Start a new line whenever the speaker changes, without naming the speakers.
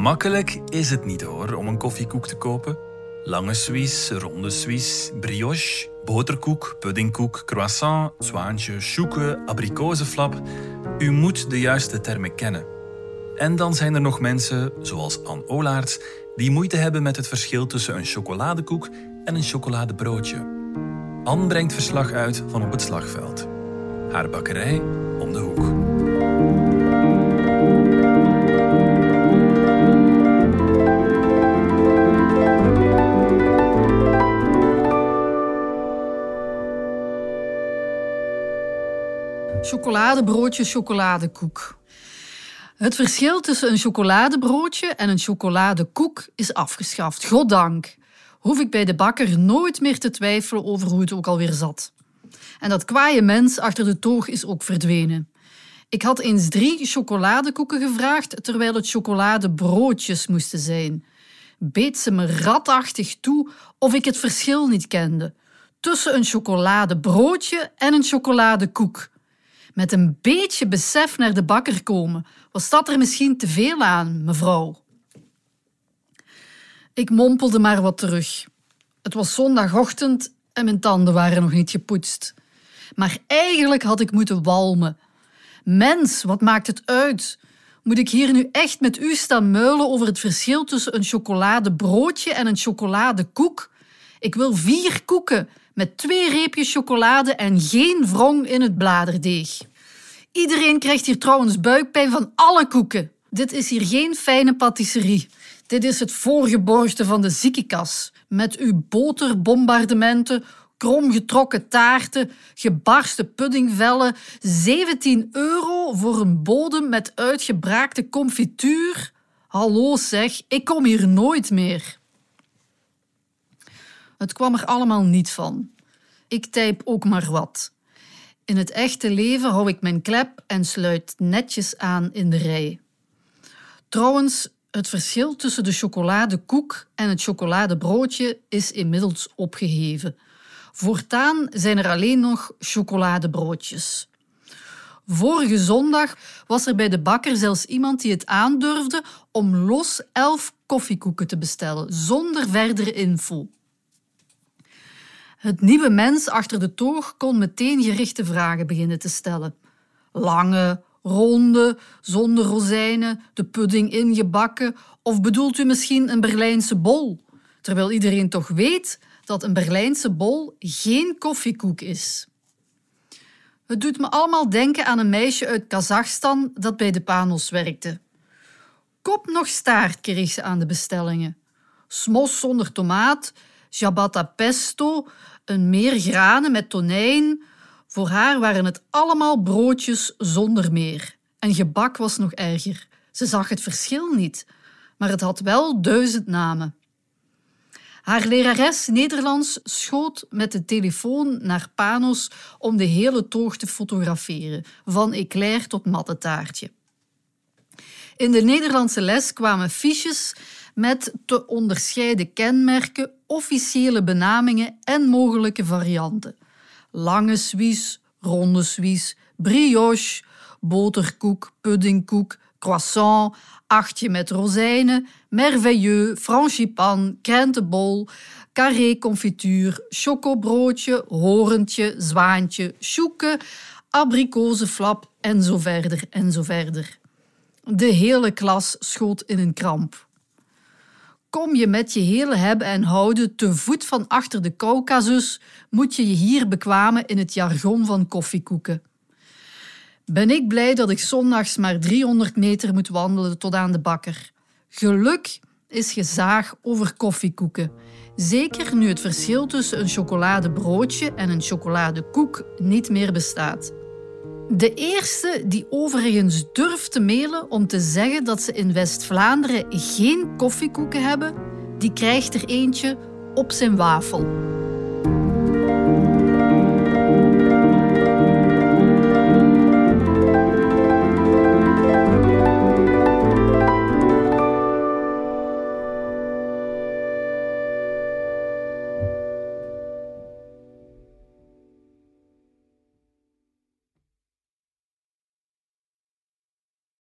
Makkelijk is het niet hoor om een koffiekoek te kopen. Lange Suisse, ronde Suisse, brioche, boterkoek, puddingkoek, croissant, zwaantje, choeke, abrikozenflap. U moet de juiste termen kennen. En dan zijn er nog mensen, zoals Anne Olaerts, die moeite hebben met het verschil tussen een chocoladekoek en een chocoladebroodje. Anne brengt verslag uit van op het slagveld. Haar bakkerij om de hoek.
Chocoladebroodje, chocoladekoek. Het verschil tussen een chocoladebroodje en een chocoladekoek is afgeschaft. Goddank. Hoef ik bij de bakker nooit meer te twijfelen over hoe het ook alweer zat. En dat kwaaie mens achter de toog is ook verdwenen. Ik had eens drie chocoladekoeken gevraagd, terwijl het chocoladebroodjes moesten zijn. Beet ze me ratachtig toe of ik het verschil niet kende. Tussen een chocoladebroodje en een chocoladekoek. Met een beetje besef naar de bakker komen. Was dat er misschien te veel aan, mevrouw? Ik mompelde maar wat terug. Het was zondagochtend en mijn tanden waren nog niet gepoetst. Maar eigenlijk had ik moeten walmen. Mens, wat maakt het uit? Moet ik hier nu echt met u staan muilen over het verschil tussen een chocoladebroodje en een chocoladekoek? Ik wil vier koeken met twee reepjes chocolade en geen wrong in het bladerdeeg. Iedereen krijgt hier trouwens buikpijn van alle koeken. Dit is hier geen fijne patisserie. Dit is het voorgeborgde van de ziekenkas. Met uw boterbombardementen, kromgetrokken taarten, gebarste puddingvellen, 17 euro voor een bodem met uitgebraakte confituur. Hallo zeg, ik kom hier nooit meer. Het kwam er allemaal niet van. Ik typ ook maar wat. In het echte leven hou ik mijn klep en sluit netjes aan in de rij. Trouwens, het verschil tussen de chocoladekoek en het chocoladebroodje is inmiddels opgeheven. Voortaan zijn er alleen nog chocoladebroodjes. Vorige zondag was er bij de bakker zelfs iemand die het aandurfde om los elf koffiekoeken te bestellen, zonder verdere info. Het nieuwe mens achter de toog kon meteen gerichte vragen beginnen te stellen. Lange, ronde, zonder rozijnen, de pudding ingebakken, of bedoelt u misschien een Berlijnse bol? Terwijl iedereen toch weet dat een Berlijnse bol geen koffiekoek is. Het doet me allemaal denken aan een meisje uit Kazachstan dat bij de Panos werkte. Kop nog staart kreeg ze aan de bestellingen. Smos zonder tomaat, ciabatta pesto, een meer granen met tonijn, voor haar waren het allemaal broodjes zonder meer. En gebak was nog erger. Ze zag het verschil niet, maar het had wel duizend namen. Haar lerares Nederlands schoot met de telefoon naar Panos om de hele toog te fotograferen, van eclair tot mattetaartje. In de Nederlandse les kwamen fiches met te onderscheiden kenmerken, officiële benamingen en mogelijke varianten lange Suisse, ronde Suisse, brioche, boterkoek, puddingkoek, croissant, achtje met rozijnen, merveilleux, frangipan, krentenbol, carré confituur, chocobroodje, horentje, zwaantje, choeke, abrikozenflap en zo verder en zo verder. De hele klas schoot in een kramp. Kom je met je hele hebben en houden te voet van achter de Caucasus, moet je je hier bekwamen in het jargon van koffiekoeken. Ben ik blij dat ik zondags maar 300 meter moet wandelen tot aan de bakker. Geluk is gezaag over koffiekoeken. Zeker nu het verschil tussen een chocoladebroodje en een chocoladekoek niet meer bestaat. De eerste die overigens durft te mailen om te zeggen dat ze in West-Vlaanderen geen koffiekoeken hebben, die krijgt er eentje op zijn wafel.